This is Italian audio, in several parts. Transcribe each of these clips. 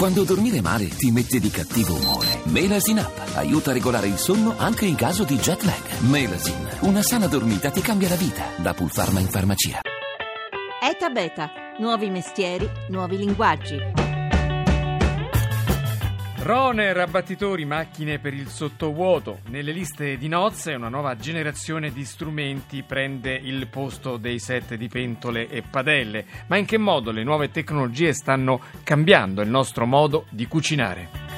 Quando dormire male ti mette di cattivo umore. Melasin Up aiuta a regolare il sonno anche in caso di jet lag. Melasin, una sana dormita ti cambia la vita. Da Pulpharma in farmacia. ETA Beta, nuovi mestieri, nuovi linguaggi. Roner, abbattitori, macchine per il sottovuoto. Nelle liste di nozze una nuova generazione di strumenti prende il posto dei set di pentole e padelle. Ma in che modo le nuove tecnologie stanno cambiando il nostro modo di cucinare?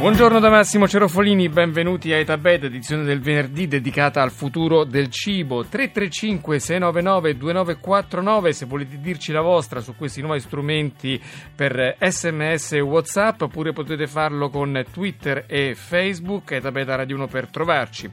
Buongiorno da Massimo Cerofolini, benvenuti a Etabed, edizione del venerdì dedicata al futuro del cibo. 335 699 2949 se volete dirci la vostra su questi nuovi strumenti per sms e whatsapp oppure potete farlo con Twitter e Facebook, Etabed Radio 1 per trovarci.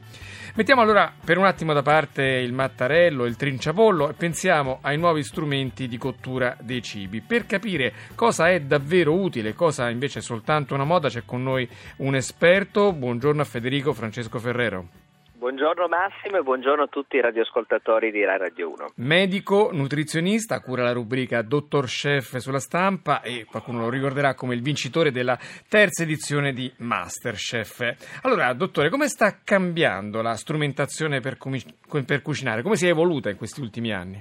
Mettiamo allora per un attimo da parte il mattarello, il trinciapollo e pensiamo ai nuovi strumenti di cottura dei cibi. Per capire cosa è davvero utile, cosa invece è soltanto una moda, c'è con noi un esperto. Buongiorno a Federico Francesco Ferrero. Buongiorno Massimo e buongiorno a tutti i radioascoltatori di Rai Radio 1. Medico, nutrizionista, cura la rubrica Dottor Chef sulla stampa e qualcuno lo ricorderà come il vincitore della terza edizione di Masterchef. Allora, dottore, come sta cambiando la strumentazione per, per cucinare? Come si è evoluta in questi ultimi anni?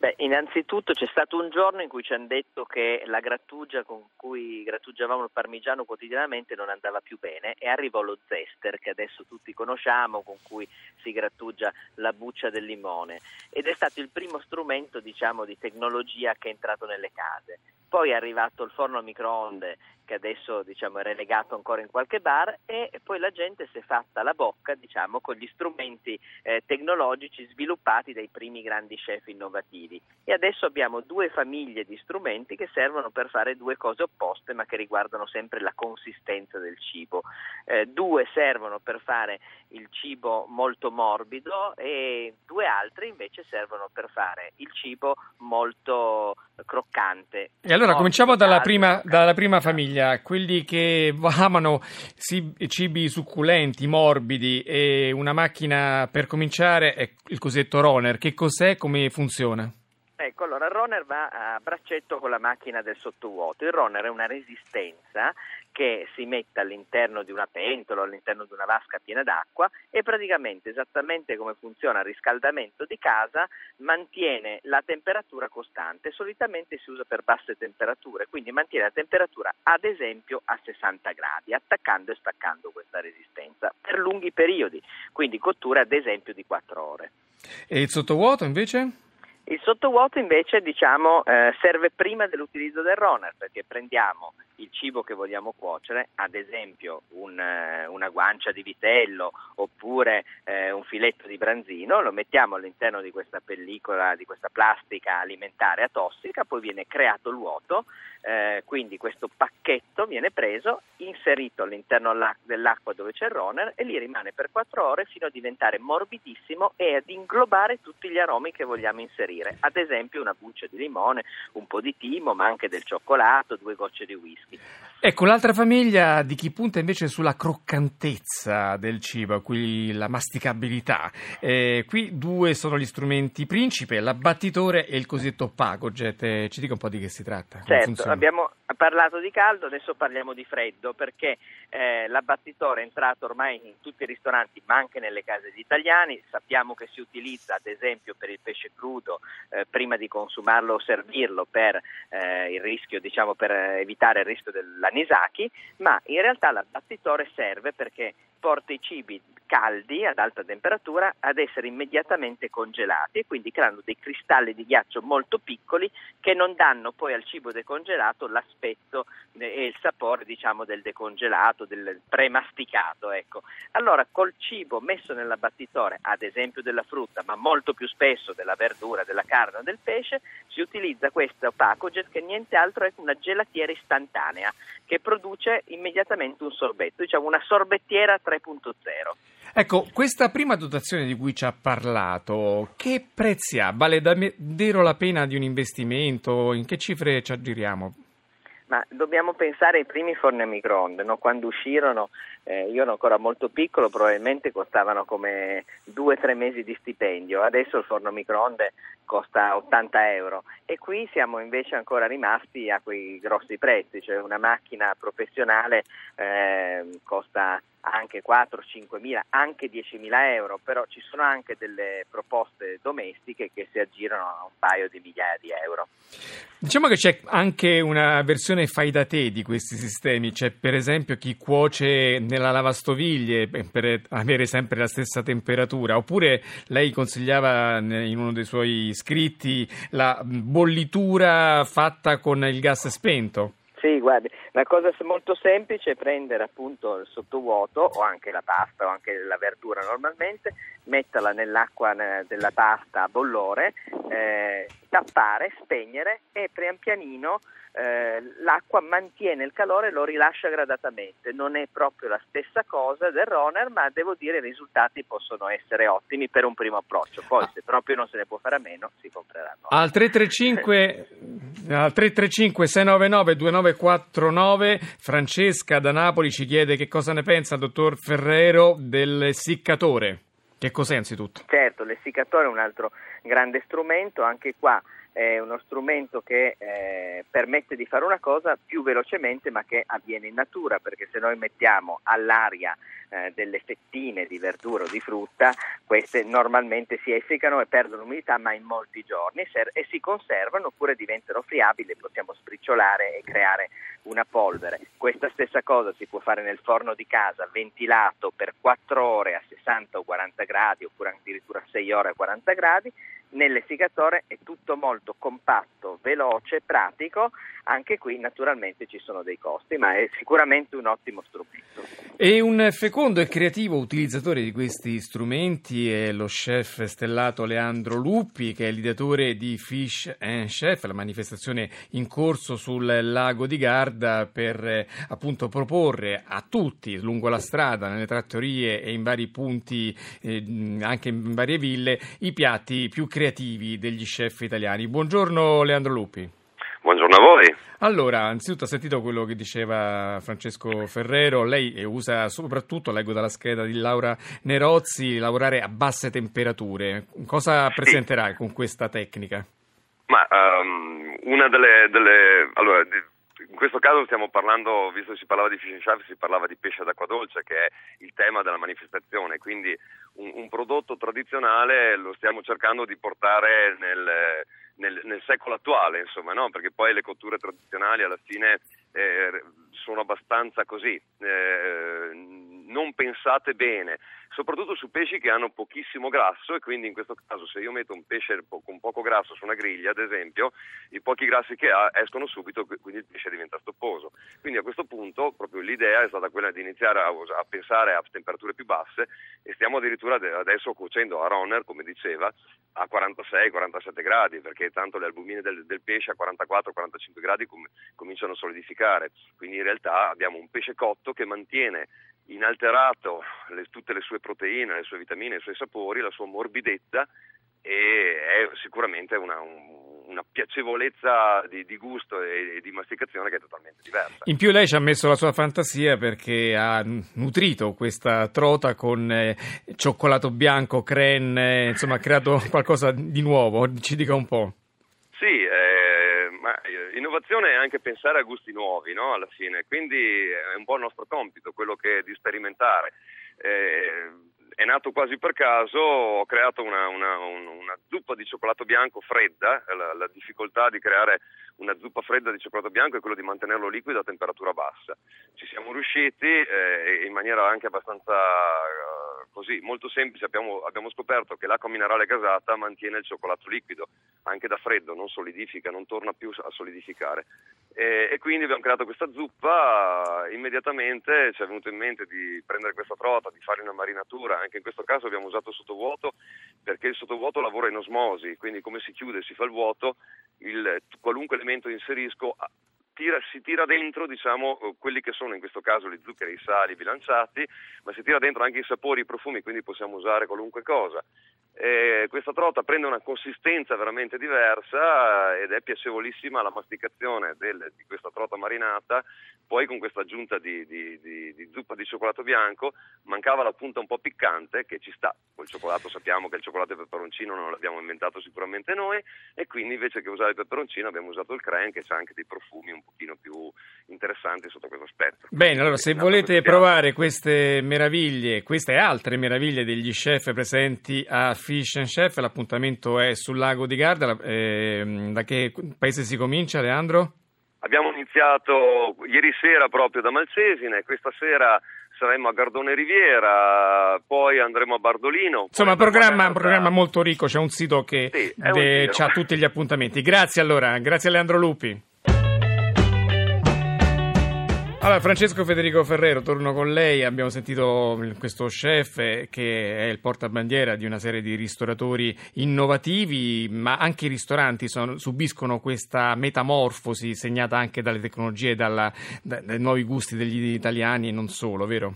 Beh, innanzitutto c'è stato un giorno in cui ci hanno detto che la grattugia con cui grattugiavamo il parmigiano quotidianamente non andava più bene e arrivò lo zester che adesso tutti conosciamo, con cui si grattugia la buccia del limone ed è stato il primo strumento diciamo, di tecnologia che è entrato nelle case. Poi è arrivato il forno a microonde che adesso diciamo, è relegato ancora in qualche bar e poi la gente si è fatta la bocca diciamo, con gli strumenti eh, tecnologici sviluppati dai primi grandi chef innovativi e adesso abbiamo due famiglie di strumenti che servono per fare due cose opposte ma che riguardano sempre la consistenza del cibo. Eh, due servono per fare il cibo molto morbido e due altri invece servono per fare il cibo molto croccante. E allora cominciamo dalla prima, dalla prima famiglia quelli che amano cibi succulenti, morbidi e una macchina per cominciare è il cosiddetto runner. Che cos'è? Come funziona? Ecco, allora il runner va a braccetto con la macchina del sottovuoto. Il runner è una resistenza che si mette all'interno di una pentola all'interno di una vasca piena d'acqua e praticamente esattamente come funziona il riscaldamento di casa mantiene la temperatura costante, solitamente si usa per basse temperature, quindi mantiene la temperatura ad esempio a 60 gradi, attaccando e staccando questa resistenza per lunghi periodi, quindi cottura ad esempio di 4 ore. E il sottovuoto invece? Il sottovuoto invece diciamo, eh, serve prima dell'utilizzo del runner perché prendiamo il cibo che vogliamo cuocere, ad esempio un, eh, una guancia di vitello oppure eh, un filetto di branzino, lo mettiamo all'interno di questa pellicola, di questa plastica alimentare atossica, poi viene creato l'uoto, eh, quindi questo pacchetto viene preso, inserito all'interno dell'acqua dove c'è il runner e lì rimane per 4 ore fino a diventare morbidissimo e ad inglobare tutti gli aromi che vogliamo inserire, ad esempio una buccia di limone, un po' di timo, ma anche del cioccolato, due gocce di whisky. Ecco, l'altra famiglia di chi punta invece sulla croccantezza del cibo, qui la masticabilità. Eh, qui due sono gli strumenti principe, l'abbattitore e il cosiddetto pagojet. Eh, ci dica un po' di che si tratta. Certo, abbiamo parlato di caldo, adesso parliamo di freddo, perché eh, l'abbattitore è entrato ormai in tutti i ristoranti, ma anche nelle case degli italiani. Sappiamo che si utilizza ad esempio per il pesce crudo eh, prima di consumarlo o servirlo per eh, rischio, diciamo, per evitare il rischio dell'anisaki, ma in realtà l'abbattitore serve perché porta i cibi caldi ad alta temperatura ad essere immediatamente congelati e quindi creando dei cristalli di ghiaccio molto piccoli che non danno poi al cibo decongelato l'aspetto e il sapore diciamo del decongelato, del premasticato. Ecco. Allora col cibo messo nell'abbattitore, ad esempio della frutta, ma molto più spesso della verdura, della carne o del pesce, si utilizza questo pacojet che niente altro è una gelatiera istantanea che produce immediatamente un sorbetto, diciamo una sorbettiera 3.0. Ecco, questa prima dotazione di cui ci ha parlato, che prezzi ha? Vale davvero la pena di un investimento? In che cifre ci aggiriamo? Ma dobbiamo pensare ai primi forni a microonde, no? quando uscirono, eh, io ero ancora molto piccolo, probabilmente costavano come due o tre mesi di stipendio, adesso il forno a microonde costa 80 euro e qui siamo invece ancora rimasti a quei grossi prezzi, cioè una macchina professionale eh, costa anche 4, 5 mila, anche 10 mila euro, però ci sono anche delle proposte domestiche che si aggirano a un paio di migliaia di euro. Diciamo che c'è anche una versione fai da te di questi sistemi, c'è per esempio chi cuoce nella lavastoviglie per avere sempre la stessa temperatura, oppure lei consigliava in uno dei suoi scritti la bollitura fatta con il gas spento. Guardi, la cosa molto semplice è prendere appunto il sottovuoto o anche la pasta o anche la verdura normalmente, metterla nell'acqua della pasta a bollore, eh, tappare, spegnere e pian pianino eh, l'acqua mantiene il calore e lo rilascia gradatamente. Non è proprio la stessa cosa del Roner, ma devo dire i risultati possono essere ottimi per un primo approccio. Poi, ah. se proprio non se ne può fare a meno, si compreranno. Al 335, al 335 699 2949 Francesca da Napoli ci chiede che cosa ne pensa il dottor Ferrero dell'essiccatore. Che cos'è anzitutto? Certo, l'essiccatore è un altro grande strumento, anche qua è uno strumento che eh, permette di fare una cosa più velocemente ma che avviene in natura perché se noi mettiamo all'aria eh, delle fettine di verdura o di frutta queste normalmente si essiccano e perdono umidità ma in molti giorni e si conservano oppure diventano friabili possiamo spricciolare e creare una polvere. Questa stessa cosa si può fare nel forno di casa ventilato per 4 ore a 60 o 40 gradi oppure addirittura 6 ore a 40 gradi Nell'essiccatore è tutto molto compatto, veloce, pratico, anche qui naturalmente ci sono dei costi, ma è sicuramente un ottimo strumento. E un fecondo e creativo utilizzatore di questi strumenti è lo chef stellato Leandro Luppi, che è l'ideatore di Fish and Chef, la manifestazione in corso sul lago di Garda per eh, appunto proporre a tutti lungo la strada, nelle trattorie e in vari punti, eh, anche in varie ville, i piatti più creativi creativi degli chef italiani. Buongiorno Leandro Lupi. Buongiorno a voi. Allora, anzitutto ha sentito quello che diceva Francesco Ferrero, lei usa soprattutto, leggo dalla scheda di Laura Nerozzi, lavorare a basse temperature. Cosa sì. presenterà con questa tecnica? Ma um, una delle, delle allora, in questo caso stiamo parlando, visto che si parlava di fish and chef, si parlava di pesce d'acqua dolce, che è il tema della manifestazione, quindi un, un prodotto tradizionale lo stiamo cercando di portare nel, nel, nel secolo attuale, insomma, no? perché poi le cotture tradizionali alla fine eh, sono abbastanza così, eh, non pensate bene soprattutto su pesci che hanno pochissimo grasso e quindi in questo caso se io metto un pesce con poco grasso su una griglia ad esempio i pochi grassi che ha escono subito quindi il pesce diventa stopposo. Quindi a questo punto proprio l'idea è stata quella di iniziare a, a pensare a temperature più basse e stiamo addirittura adesso cuocendo a runner come diceva a 46-47 gradi perché tanto le albumine del, del pesce a 44-45 gradi com- cominciano a solidificare. Quindi in realtà abbiamo un pesce cotto che mantiene inalterato le, tutte le sue proteine, le sue vitamine, i suoi sapori, la sua morbidezza e è sicuramente una, una piacevolezza di, di gusto e, di masticazione che è totalmente diversa. In più lei ci ha messo la sua fantasia perché ha nutrito questa trota con eh, cioccolato bianco, creme, insomma ha creato qualcosa di nuovo, ci dica un po'. Sì, eh, ma eh, innovazione è anche pensare a gusti nuovi, no? Alla fine, quindi è un po' il nostro compito, quello che è di sperimentare. Eh, è nato quasi per caso, ho creato una, una, una zuppa di cioccolato bianco fredda, la, la, difficoltà di creare una zuppa fredda di cioccolato bianco è quello di mantenerlo liquido a temperatura bassa. Ci siamo riusciti eh, in maniera anche abbastanza uh, così, molto semplice, abbiamo, abbiamo, scoperto che l'acqua minerale gasata mantiene il cioccolato liquido, anche da freddo, non solidifica, non torna più a solidificare. E, e quindi abbiamo creato questa zuppa, immediatamente ci è venuto in mente di prendere questa trota, di fare una marinatura, anche in questo caso abbiamo usato sottovuoto perché il sottovuoto lavora in osmosi, quindi come si chiude si fa il vuoto, il, qualunque elemento inserisco tira, si tira dentro diciamo, eh, quelli che sono in questo caso gli zuccheri, i sali bilanciati, ma si tira dentro anche i sapori, i profumi, quindi possiamo usare qualunque cosa. E questa trota prende una consistenza veramente diversa ed è piacevolissima la masticazione del, di questa trota marinata, poi con questa aggiunta di, di, di, di, zuppa di cioccolato bianco mancava la punta un po' piccante che ci sta, col cioccolato sappiamo che il cioccolato e il peperoncino non l'abbiamo inventato sicuramente noi e quindi invece che usare il peperoncino abbiamo usato il crème che ha anche dei profumi un pochino più interessanti sotto questo aspetto. Bene, allora se volete provare queste meraviglie, queste altre meraviglie degli chef presenti a Fish and Chef, l'appuntamento è sul lago di Garda, eh, da che paese si comincia Leandro? Abbiamo iniziato ieri sera proprio da Malcesine, questa sera saremo a Gardone Riviera, poi andremo a Bardolino. Insomma, programma, un programma, molto ricco, c'è un sito che sì, ha tutti gli appuntamenti. Grazie allora, grazie a Leandro Lupi. Allora, Francesco Federico Ferrero, torno con lei. Abbiamo sentito questo chef che è il portabandiera di una serie di ristoratori innovativi, ma anche i ristoranti sono, subiscono questa metamorfosi segnata anche dalle tecnologie e dalla, dai nuovi gusti degli italiani e non solo, vero?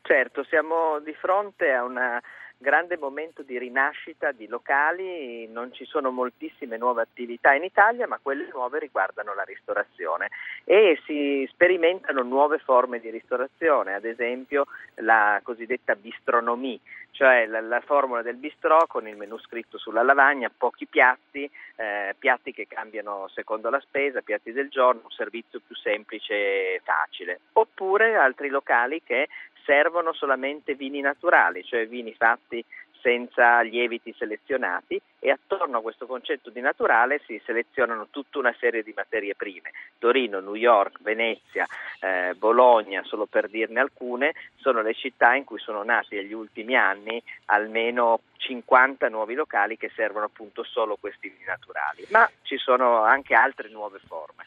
Certo, siamo di fronte a una grande momento di rinascita di locali, non ci sono moltissime nuove attività in Italia, ma quelle nuove riguardano la ristorazione e si sperimentano nuove forme di ristorazione, ad esempio la cosiddetta bistronomie, cioè la, la formula del bistrò con il menù scritto sulla lavagna, pochi piatti, eh, piatti che cambiano secondo la spesa, piatti del giorno, un servizio più semplice e facile. Oppure altri locali che servono solamente vini naturali, cioè vini fatti senza lieviti selezionati e attorno a questo concetto di naturale si selezionano tutta una serie di materie prime. Torino, New York, Venezia, eh, Bologna, solo per dirne alcune, sono le città in cui sono nati negli ultimi anni almeno 50 nuovi locali che servono appunto solo questi vini naturali, ma ci sono anche altre nuove forme.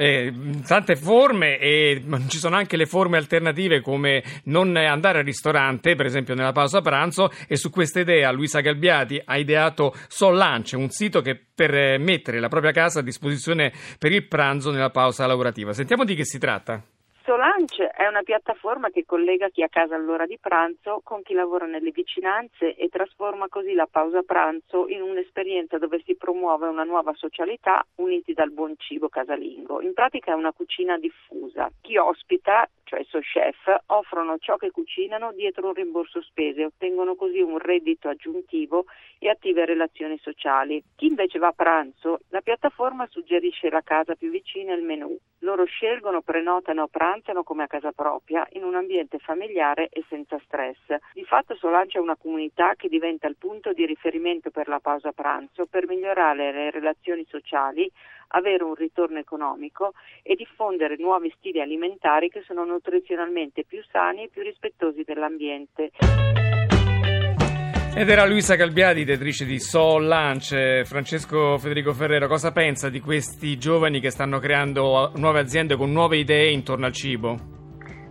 Eh, tante forme e ci sono anche le forme alternative come non andare al ristorante, per esempio nella pausa pranzo e su questa idea Luisa Galbiati ha ideato Sol Lunch, un sito che per mettere la propria casa a disposizione per il pranzo nella pausa lavorativa. Sentiamo di che si tratta. Lunch è una piattaforma che collega chi a casa all'ora di pranzo con chi lavora nelle vicinanze e trasforma così la pausa pranzo in un'esperienza dove si promuove una nuova socialità uniti dal buon cibo casalingo. In pratica è una cucina diffusa. Chi ospita cioè so chef, offrono ciò che cucinano dietro un rimborso spese ottengono così un reddito aggiuntivo e attive relazioni sociali. Chi invece va a pranzo, la piattaforma suggerisce la casa più vicina e il menù. Loro scelgono, prenotano pranzano come a casa propria, in un ambiente familiare e senza stress. Di fatto Solange è una comunità che diventa il punto di riferimento per la pausa pranzo per migliorare le relazioni sociali avere un ritorno economico e diffondere nuovi stili alimentari che sono nutrizionalmente più sani e più rispettosi dell'ambiente. Ed era Luisa Calbiadi, direttrice di Soul Lunch. Francesco Federico Ferrero, cosa pensa di questi giovani che stanno creando nuove aziende con nuove idee intorno al cibo?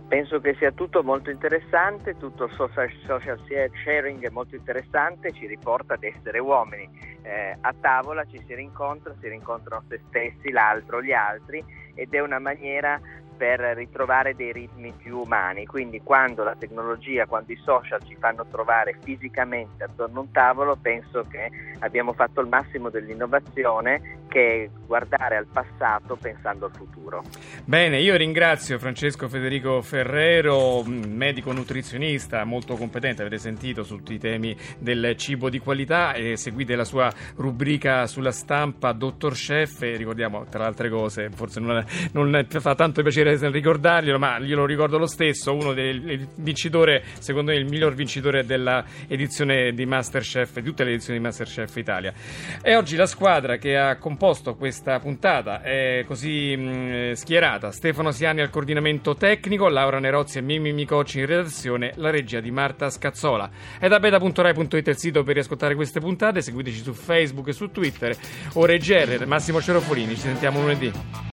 Penso che sia tutto molto interessante, tutto il social, social sharing è molto interessante, ci riporta ad essere uomini. Eh, a tavola ci si rincontra, si rincontrano se stessi, l'altro, gli altri ed è una maniera per ritrovare dei ritmi più umani. Quindi quando la tecnologia, quando i social ci fanno trovare fisicamente attorno a un tavolo, penso che abbiamo fatto il massimo dell'innovazione che guardare al passato pensando al futuro. Bene, io ringrazio Francesco Federico Ferrero, medico nutrizionista molto competente, avete sentito tutti i temi del cibo di qualità e seguite la sua rubrica sulla stampa Dottor Chef e ricordiamo tra le altre cose, forse non, non fa tanto piacere ricordarglielo, ma glielo ricordo lo stesso, uno del vincitore, secondo me il miglior vincitore della edizione di Masterchef, di tutte le edizioni di Masterchef Italia. E oggi la squadra che ha composto questa puntata è così mh, schierata, Stefano Siani al coordinamento tecnico, Laura Nerozzi e Mimmi Micocci in redazione, la regia di Marta Scazzola. È da beta.rai.it il sito per riascoltare queste puntate, seguiteci su Facebook e su Twitter. Ore GR, Massimo Cerofolini, ci sentiamo lunedì.